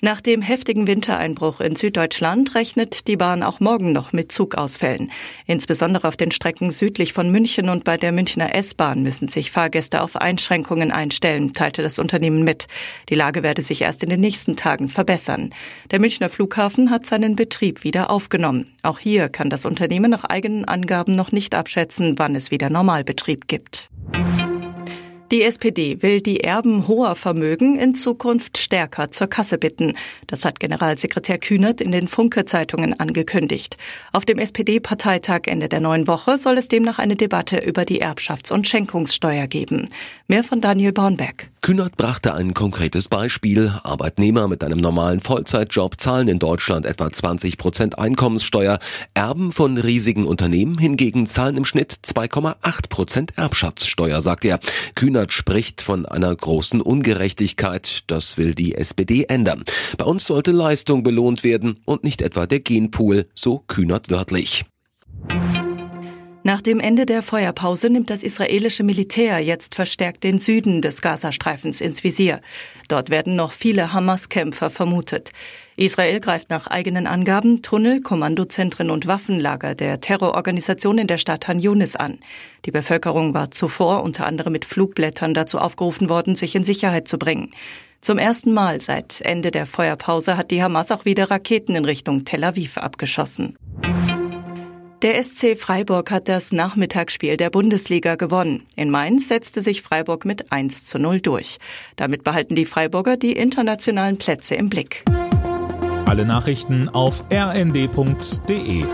Nach dem heftigen Wintereinbruch in Süddeutschland rechnet die Bahn auch morgen noch mit Zugausfällen. Insbesondere auf den Strecken südlich von München und bei der Münchner S-Bahn müssen sich Fahrgäste auf Einschränkungen einstellen, teilte das Unternehmen mit. Die Lage werde sich erst in den nächsten Tagen verbessern. Der Münchner Flughafen hat seinen Betrieb wieder aufgenommen. Auch hier kann das Unternehmen nach eigenen Angaben noch nicht abschätzen, wann es wieder Normalbetrieb gibt. Die SPD will die Erben hoher Vermögen in Zukunft stärker zur Kasse bitten. Das hat Generalsekretär Kühnert in den Funke-Zeitungen angekündigt. Auf dem SPD-Parteitag Ende der neuen Woche soll es demnach eine Debatte über die Erbschafts- und Schenkungssteuer geben. Mehr von Daniel Bornberg. Kühnert brachte ein konkretes Beispiel. Arbeitnehmer mit einem normalen Vollzeitjob zahlen in Deutschland etwa 20 Prozent Einkommenssteuer. Erben von riesigen Unternehmen hingegen zahlen im Schnitt 2,8 Prozent Erbschaftssteuer, sagt er. Kühnert Kühnert spricht von einer großen Ungerechtigkeit. Das will die SPD ändern. Bei uns sollte Leistung belohnt werden und nicht etwa der Genpool, so Kühnert wörtlich. Nach dem Ende der Feuerpause nimmt das israelische Militär jetzt verstärkt den Süden des Gazastreifens ins Visier. Dort werden noch viele Hamas-Kämpfer vermutet. Israel greift nach eigenen Angaben Tunnel, Kommandozentren und Waffenlager der Terrororganisation in der Stadt Han Yunis an. Die Bevölkerung war zuvor unter anderem mit Flugblättern dazu aufgerufen worden, sich in Sicherheit zu bringen. Zum ersten Mal seit Ende der Feuerpause hat die Hamas auch wieder Raketen in Richtung Tel Aviv abgeschossen. Der SC Freiburg hat das Nachmittagsspiel der Bundesliga gewonnen. In Mainz setzte sich Freiburg mit 1 zu 0 durch. Damit behalten die Freiburger die internationalen Plätze im Blick. Alle Nachrichten auf rnd.de